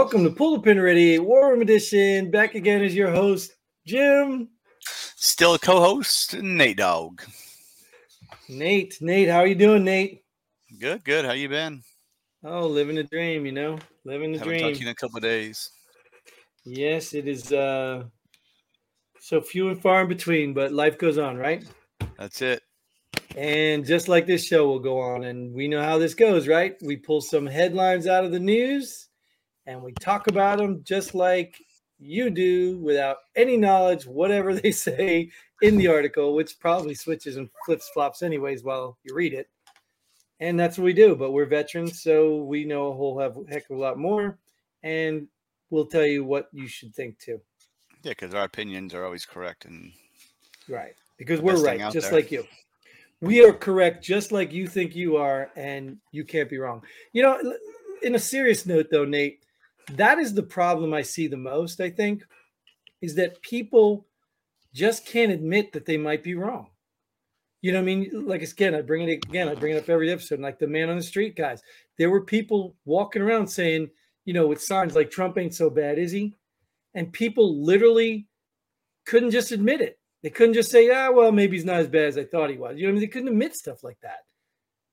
Welcome to Pull the Pin Already War Room Edition. Back again as your host, Jim. Still a co-host, Nate Dog. Nate, Nate, how are you doing, Nate? Good, good. How you been? Oh, living the dream, you know, living the Haven't dream. talked to you in a couple of days. Yes, it is. uh So few and far in between, but life goes on, right? That's it. And just like this show will go on, and we know how this goes, right? We pull some headlines out of the news and we talk about them just like you do without any knowledge, whatever they say in the article, which probably switches and flips flops anyways while you read it. And that's what we do. But we're veterans, so we know a whole heck of a lot more. And we'll tell you what you should think too. Yeah, because our opinions are always correct, and Right. Because we're right, just there. like you. We are correct, just like you think you are, and you can't be wrong. You know, in a serious note, though, Nate, that is the problem I see the most, I think, is that people just can't admit that they might be wrong. You know what I mean? Like, again, I bring it again, I bring it up every episode, like the man on the street guys. There were people walking around saying, you know, with signs like Trump ain't so bad, is he? And people literally couldn't just admit it. They couldn't just say, ah, well, maybe he's not as bad as I thought he was. You know what I mean? They couldn't admit stuff like that.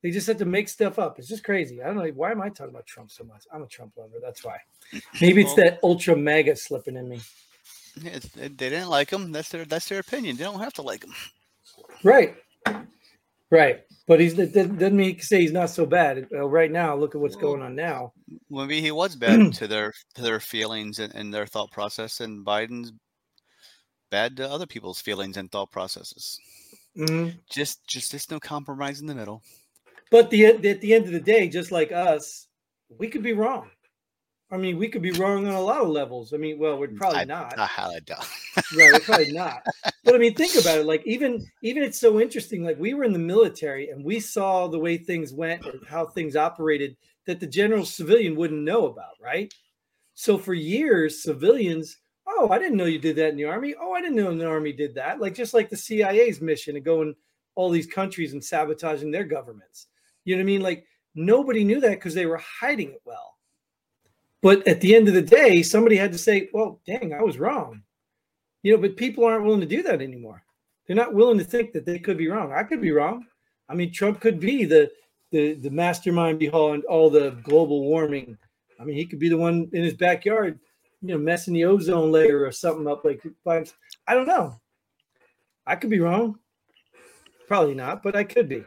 They just had to make stuff up. It's just crazy. I don't know. Why am I talking about Trump so much? I'm a Trump lover. That's why. Maybe it's Well- that ultra MAGA slipping in me. yeah, they didn't like him. That's their that's their opinion. They don't have to like him. Right. Right. But he's doesn't mean he can say he's not so bad. Uh, right now, look at what's going on now. Maybe he was bad to their to their feelings and, and their thought process, and Biden's bad to other people's feelings and thought processes. Mhm. Just just there's no compromise in the middle. But the at the end of the day, just like us, we could be wrong. I mean, we could be wrong on a lot of levels. I mean, well, we're mm, probably I, not. I highly doubt. right we're probably not but i mean think about it like even even it's so interesting like we were in the military and we saw the way things went or how things operated that the general civilian wouldn't know about right so for years civilians oh i didn't know you did that in the army oh i didn't know the army did that like just like the cia's mission to go in all these countries and sabotaging their governments you know what i mean like nobody knew that because they were hiding it well but at the end of the day somebody had to say well dang i was wrong you know, but people aren't willing to do that anymore. They're not willing to think that they could be wrong. I could be wrong. I mean, Trump could be the the the mastermind behind all the global warming. I mean, he could be the one in his backyard, you know, messing the ozone layer or something up. Like, I don't know. I could be wrong. Probably not, but I could be.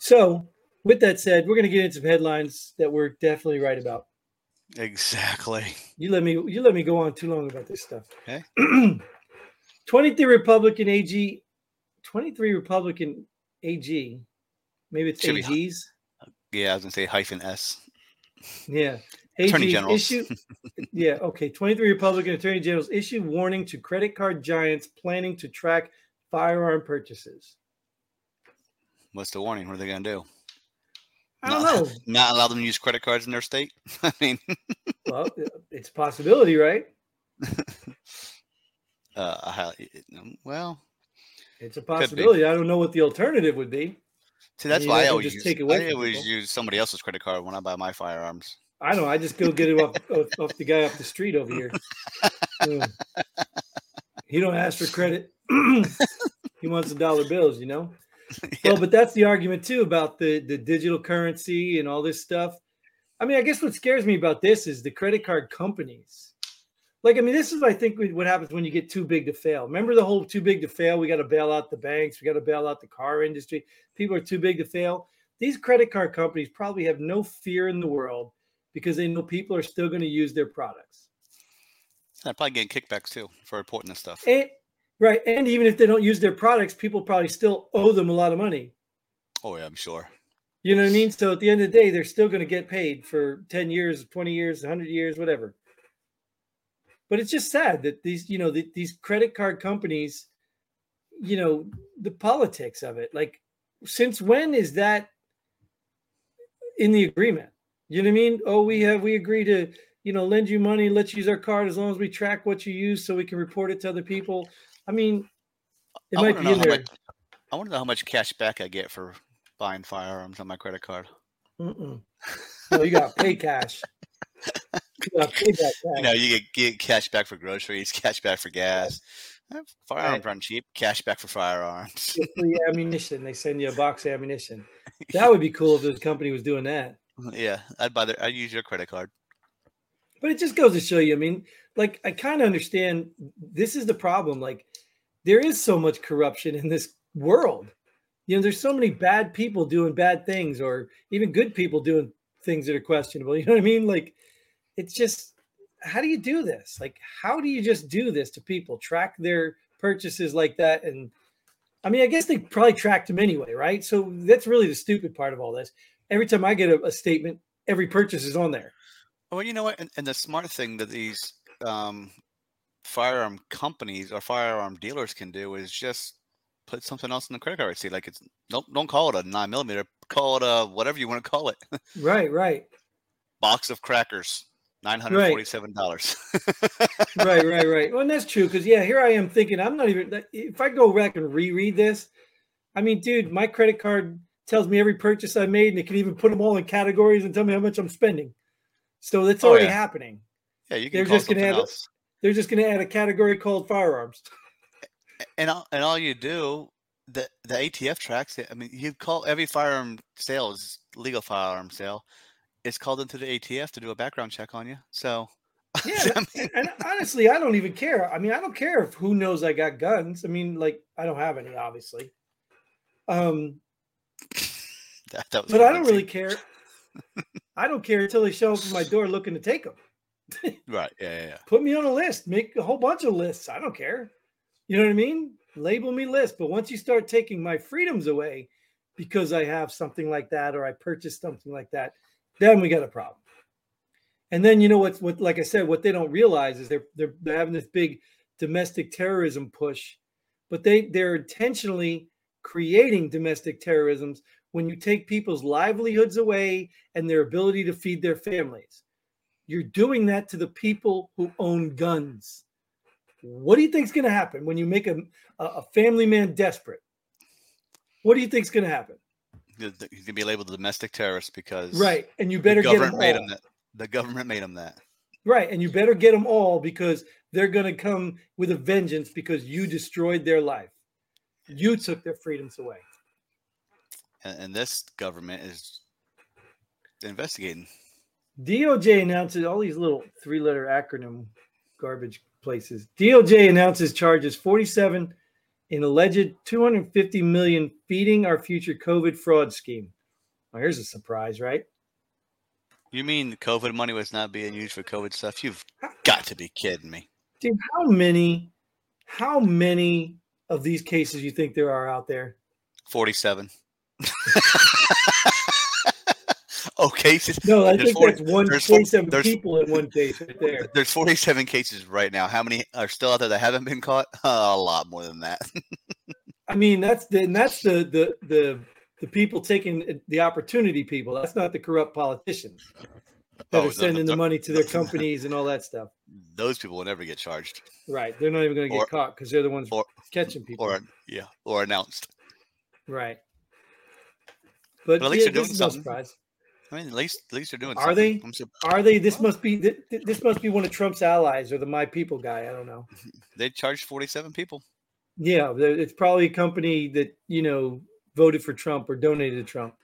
So, with that said, we're going to get into some headlines that we're definitely right about. exactly. You let me you let me go on too long about this stuff. Okay. 23 Republican AG 23 Republican AG. Maybe it's Should be- AGs. Yeah, I was gonna say hyphen S. Yeah. Attorney AGs generals. Issue, yeah, okay. 23 Republican attorney generals issue warning to credit card giants planning to track firearm purchases. What's the warning? What are they gonna do? I don't Not- know. Not allow them to use credit cards in their state. I mean, Well, it's a possibility, right? uh, I well, It's a possibility. I don't know what the alternative would be. see, that's why I always just use. take it away I always people. use somebody else's credit card when I buy my firearms. I don't know. I just go get it off, off, off the guy off the street over here. Mm. He don't ask for credit. he wants the dollar bills, you know. Yeah. Well, but that's the argument too about the the digital currency and all this stuff. I mean, I guess what scares me about this is the credit card companies. Like, I mean, this is I think what happens when you get too big to fail. Remember the whole too big to fail? We got to bail out the banks. We got to bail out the car industry. People are too big to fail. These credit card companies probably have no fear in the world because they know people are still going to use their products. I probably getting kickbacks too for reporting this stuff. And right, and even if they don't use their products, people probably still owe them a lot of money. Oh yeah, I'm sure. You know what I mean? So at the end of the day, they're still going to get paid for 10 years, 20 years, 100 years, whatever. But it's just sad that these, you know, the, these credit card companies, you know, the politics of it. Like, since when is that in the agreement? You know what I mean? Oh, we have, we agree to, you know, lend you money, let you use our card as long as we track what you use so we can report it to other people. I mean, it I might be in there. much. I want to know how much cash back I get for buying firearms on my credit card. Mm-mm. No, you got to pay cash. you know, you get, get cash back for groceries, cash back for gas. Eh, Firearms aren't cheap. Cash back for firearms. free ammunition. They send you a box of ammunition. That would be cool if this company was doing that. Yeah, I'd buy. Their, I'd use your credit card. But it just goes to show you. I mean, like I kind of understand. This is the problem. Like there is so much corruption in this world. You know, there's so many bad people doing bad things, or even good people doing things that are questionable. You know what I mean? Like it's just how do you do this? Like, how do you just do this to people? Track their purchases like that? And I mean, I guess they probably tracked them anyway, right? So that's really the stupid part of all this. Every time I get a, a statement, every purchase is on there. Well, you know what? And, and the smart thing that these um, firearm companies or firearm dealers can do is just put something else in the credit card receipt. Like it's don't don't call it a nine millimeter, call it a whatever you want to call it. right, right. Box of crackers. Nine hundred forty-seven dollars. right, right, right. Well, and that's true because yeah, here I am thinking I'm not even. If I go back and reread this, I mean, dude, my credit card tells me every purchase I made, and it can even put them all in categories and tell me how much I'm spending. So that's oh, already yeah. happening. Yeah, you can. They're just going to add. Else. They're just going to add a category called firearms. And all, and all you do, the the ATF tracks it. I mean, you call every firearm sale is legal firearm sale it's called into the ATF to do a background check on you. So yeah, I mean, and honestly, I don't even care. I mean, I don't care if who knows I got guns. I mean, like I don't have any, obviously. Um, that, that but I don't really care. I don't care until they show up at my door looking to take them. Right. Yeah, yeah. Put me on a list. Make a whole bunch of lists. I don't care. You know what I mean? Label me list. But once you start taking my freedoms away because I have something like that or I purchased something like that, then we got a problem. And then you know what's what like I said, what they don't realize is they're they're, they're having this big domestic terrorism push, but they they're intentionally creating domestic terrorisms when you take people's livelihoods away and their ability to feed their families. You're doing that to the people who own guns. What do you think is going to happen when you make a, a family man desperate? What do you think is going to happen? He's gonna be labeled a domestic terrorist because right, and you better get them made all. him that. The government made him that. Right, and you better get them all because they're gonna come with a vengeance because you destroyed their life. You took their freedoms away. And, and this government is investigating. DOJ announces all these little three-letter acronym garbage places. DOJ announces charges 47 in alleged 250 million feeding our future COVID fraud scheme. Well, here's a surprise, right? You mean the COVID money was not being used for COVID stuff? You've got to be kidding me. Dude, how many how many of these cases you think there are out there? 47. oh, cases. No, I there's think 40, that's one there's 47 there's, people in one case right there. There's 47 cases right now. How many are still out there that haven't been caught? Uh, a lot more than that. I mean, that's the and that's the the the the people taking the opportunity people. That's not the corrupt politicians that oh, are sending no, the money to their companies and all that stuff. Those people will never get charged. Right. They're not even going to get or, caught because they're the ones or, catching people. Or yeah, or announced. Right. But, but at least yeah, they're doing something. No I mean, at least at least they're doing. Are something. they? Are they? This must be this must be one of Trump's allies or the MyPillow guy. I don't know. They charged forty-seven people. Yeah, it's probably a company that you know voted for Trump or donated to Trump.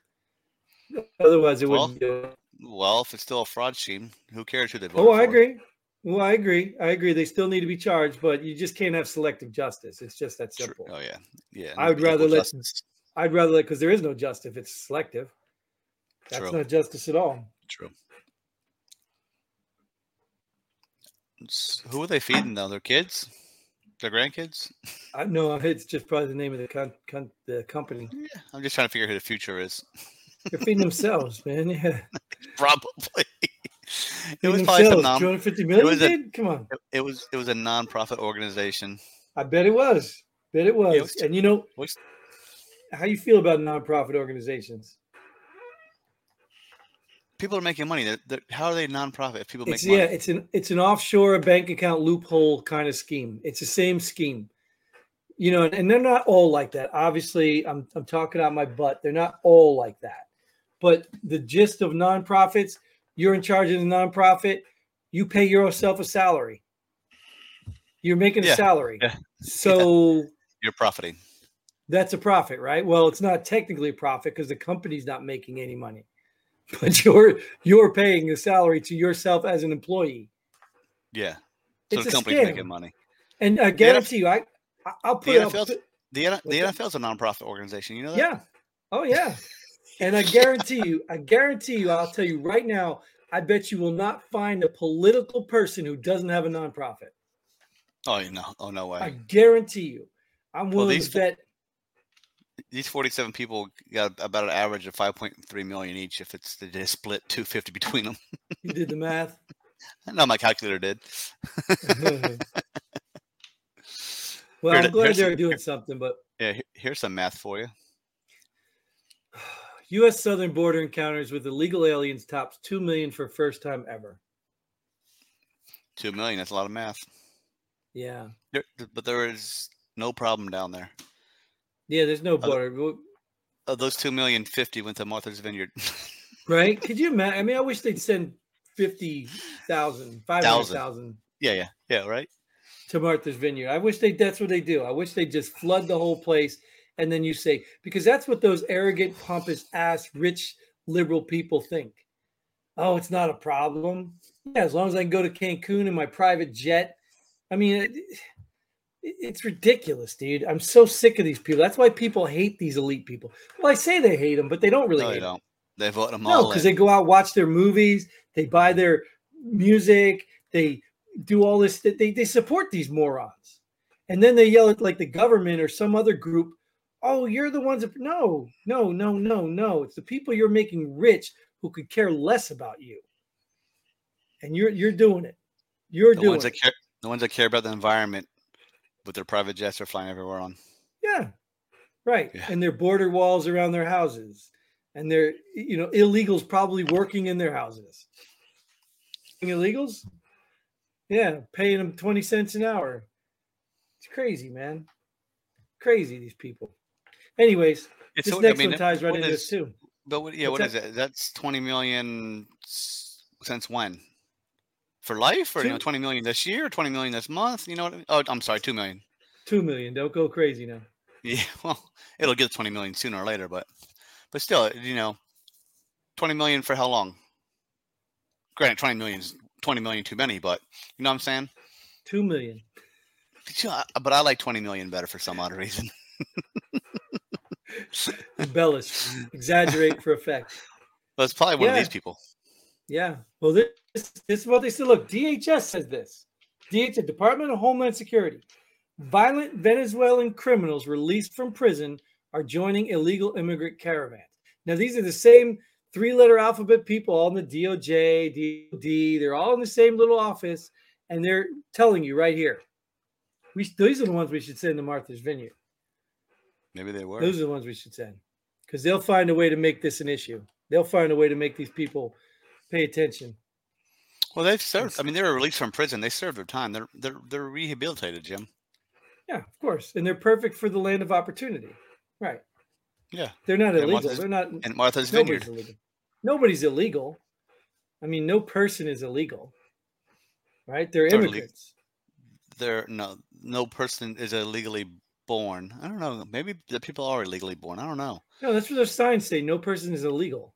Otherwise, it well, wouldn't. Well, if it's still a fraud scheme, who cares who they vote? Oh, I agree. Well, I agree. I agree. They still need to be charged, but you just can't have selective justice. It's just that simple. Oh yeah, yeah. I would rather let. Justice. I'd rather let because there is no justice if it's selective. That's True. not justice at all. True. It's, who are they feeding though? Their kids? Their grandkids? I know it's just probably the name of the con, con, the company. Yeah, I'm just trying to figure out who the future is. They're feeding themselves, man. Yeah, probably. it was probably some non- 250 million. It was a, Come on. It, it, was it was a non-profit organization. I bet it was. Bet it was. It was and you know, was, how you feel about non-profit organizations? People are making money. They're, they're, how are they nonprofit if people it's, make money? Yeah, it's an it's an offshore bank account loophole kind of scheme. It's the same scheme, you know, and, they're not all like that. Obviously, I'm I'm talking out my butt. They're not all like that, but the gist of nonprofits, you're in charge of the nonprofit. you pay yourself a salary. You're making Yeah, a salary. yeah, So You're profiting. that's a profit, right? Well, it's not technically a profit because the company's not making any money. But you're you're paying the salary to yourself as an employee. Yeah. So It's the a company's making money. And I guarantee you, I I'll The put up. The, the? NFL's a nonprofit organization. You know that? Yeah. Oh yeah. And I guarantee you, I guarantee you, I'll tell you right now, I bet you will not find a political person who doesn't have a nonprofit. Oh, you know. Oh, no way. I guarantee you. I'm Well, willing these to bet. These 47 people got about an average of 5.3 million each if it's they just split 250 between them. You did the math. Know my calculator did. well, Here I'm glad they're some- doing something, but Yeah, he- here's some math for you. U.S. southern border encounters with illegal aliens tops two million for first time ever. 2 million. That's a lot of math. Yeah, There, but there is no problem down there. Yeah. There's no border, Well, Of those 2 million, 50 went to Martha's Vineyard. right? Could you imagine? I mean, I wish they'd send 50,000, 500,000 yeah, yeah, yeah, right? to Martha's Vineyard. I wish they that's what they do. I wish they just flood the whole place and then you say because that's what those arrogant, pompous ass rich liberal people think. Oh, it's not a problem. Yeah, as long as I can go to Cancun in my private jet. I mean, it- it's ridiculous, dude. I'm so sick of these people. That's why people hate these elite people. Well, I say they hate them, but they don't really no, hate they don't. They vote them all. No, because they go out watch their movies, they buy their music, they do all this. They they support these morons, and then they yell at like the government or some other group. Oh, you're the ones that no, no, no, no, no. It's the people you're making rich who could care less about you, and you're you're doing it. You're the doing ones it. that care, the ones that care about the environment, with their private jets are flying everywhere on. Yeah. Right. Yeah. And their border walls around their houses. And they're, you know, illegals probably working in their houses. Illegals? Yeah, paying them 20 cents an hour. It's crazy, man. Crazy, these people. Anyways, It's this so- next I mean, one ties right into is- this too. But what, yeah, What's what is it? That's 20 million s- since when? For life, or you know, 20 million this year, 20 million this month? You know what I mean? Oh, I'm sorry, 2 million. Two million. Don't go crazy now. Yeah, well, it'll get 20 million sooner or later, but but still, you know, 20 million for how long? Granted, 20 million is 20 million too many, but you know what I'm saying? Two million. But, I- like 20 million better for some odd reason. Embellish. Exaggerate for effect. It's probably one of these people. Yeah. Well, this, this is what they said. Look, DHS says this. DHS, Department of Homeland Security. Violent Venezuelan criminals released from prison are joining illegal immigrant caravans. Now, these are the same three-letter alphabet people, all in the DOJ, DOD. They're all in the same little office, and they're telling you right here. We these are the ones we should send to Martha's Vineyard. Maybe they were. Those are the ones we should send because they'll find a way to make this an issue. They'll find a way to make these people pay attention. Well, they've served. I mean, they were released from prison. They served their time. They're they're they're rehabilitated, Jim. Yeah, of course. And they're perfect for the land of opportunity. Right. Yeah. They're not And illegal. Martha's- They're not And Martha's nobody's Vineyard. illegal. Nobody's illegal. I mean, no person is illegal. Right? They're They're immigrants. There, no, no person is illegally born. I don't know. Maybe the people are illegally born. I don't know. No, that's what their signs say. No person is illegal.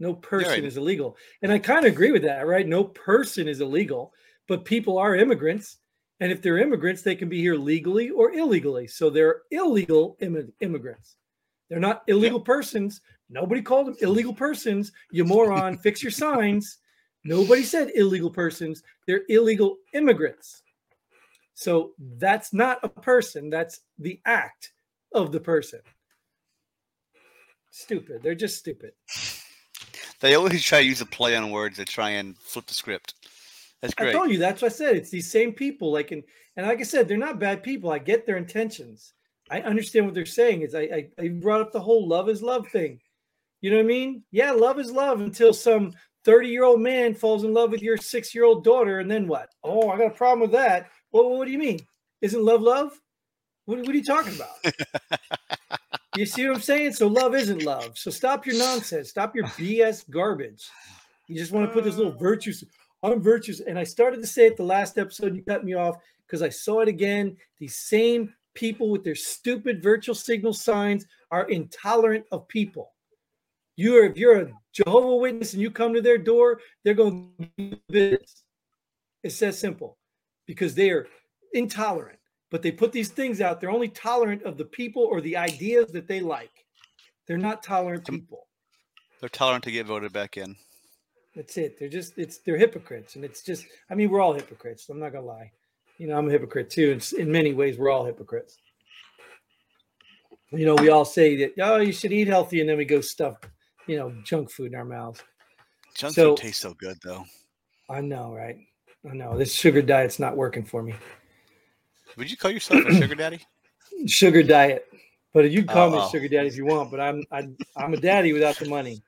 No person right. is illegal. And I kind of agree with that, right? No person is illegal, but people are immigrants. And if they're immigrants, they can be here legally or illegally. So they're illegal immi- immigrants. They're not illegal persons. Nobody called them illegal persons. You moron, fix your signs. Nobody said illegal persons. They're illegal immigrants. So that's not a person. That's the act of the person. Stupid. They're just stupid. They always try to use a play on words to try and flip the script. That's great. I told you that's what I said. It's these same people. Like and and like I said, they're not bad people. I get their intentions. I understand what they're saying. Is I, I I brought up the whole love is love thing. You know what I mean? Yeah, love is love until some 30 year old man falls in love with your six year old daughter, and then what? Oh, I got a problem with that. Well, what do you mean? Isn't love love? What, what are you talking about? you see what I'm saying? So love isn't love. So stop your nonsense. Stop your BS garbage. You just want to put this little uh. virtues. I'm virtuous. And I started to say it the last episode, you cut me off because I saw it again. These same people with their stupid virtual signal signs are intolerant of people. You are if you're a Jehovah Witness and you come to their door, they're going to business. It's that simple because they are intolerant. But they put these things out. They're only tolerant of the people or the ideas that they like. They're not tolerant people. They're tolerant to get voted back in. That's it. They're just it's they're hypocrites, and it's just I mean we're all hypocrites. I'm not gonna lie. You know I'm a hypocrite too. It's in many ways we're all hypocrites. You know we all say that oh you should eat healthy, and then we go stuff you know junk food in our mouths. Junk so, food tastes so good though. I know, right? I know this sugar diet's not working for me. Would you call yourself a sugar daddy? Sugar diet, but you can call oh, me sugar daddy if you want. But I'm I, I'm a daddy without the money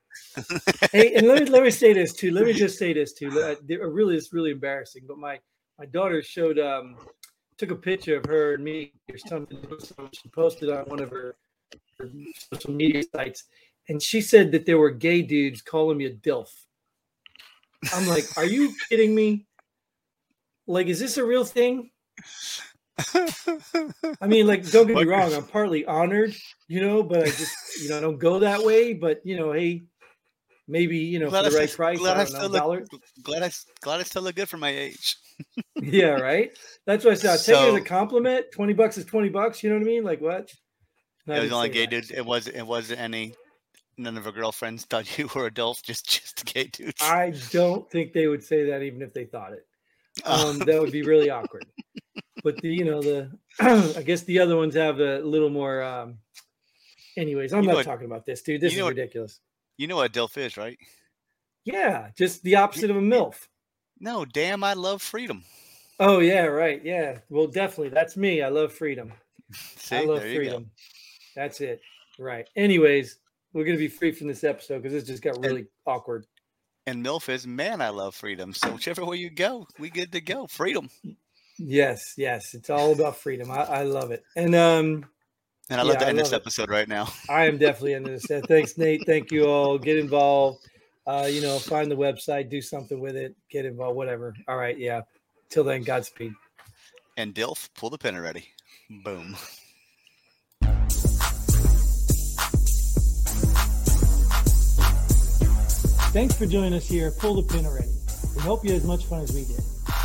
hey, and let me let me say this too. Let me just say this too. It really it's really embarrassing. But my my daughter showed um took a picture of her and me or something. She posted on one of her, her social media sites, and she said that there were gay dudes calling me a dilf. I'm like, are you kidding me? Like, is this a real thing? I mean, like, don't get me wrong, I'm partly honored, you know, but I just, you know, I don't go that way. But you know, hey, maybe you know glad for the right price. Glad I, I still look, glad I glad I still look good for my age. yeah, right. That's what I said. I'll so, take it as a compliment. Twenty bucks is twenty bucks. You know what I mean? Like what? it was only gay dude. It was it wasn't any. None of her girlfriends thought you were adults. Just just gay dudes. I don't think they would say that even if they thought it. Oh. Um, that would be really awkward. But the you know the I guess the other ones have a little more. Um, anyways, I'm you not talking about this, dude. This is ridiculous. You know what DILF is, right? Yeah, just the opposite of a MILF. No, damn, I love freedom. Oh yeah, right. Yeah. Well, definitely. That's me. I love freedom. See, I love freedom. Go. That's it. Right. Anyways, we're gonna be free from this episode because this just got really and, awkward. And MILF is man, I love freedom. So whichever way you go, we good to go. Freedom. Yes, yes. It's all about freedom. I, I love it. And um and I love to end this episode right now. I am definitely ending this. Thanks, Nate. Thank you all. Get involved. Uh, you know, find the website, do something with it, get involved, whatever. All right, yeah. Till then, Godspeed. And Dilf, pull the pin already. Boom. Thanks for joining us here. Pull the pin already. We hope you had as much fun as we did.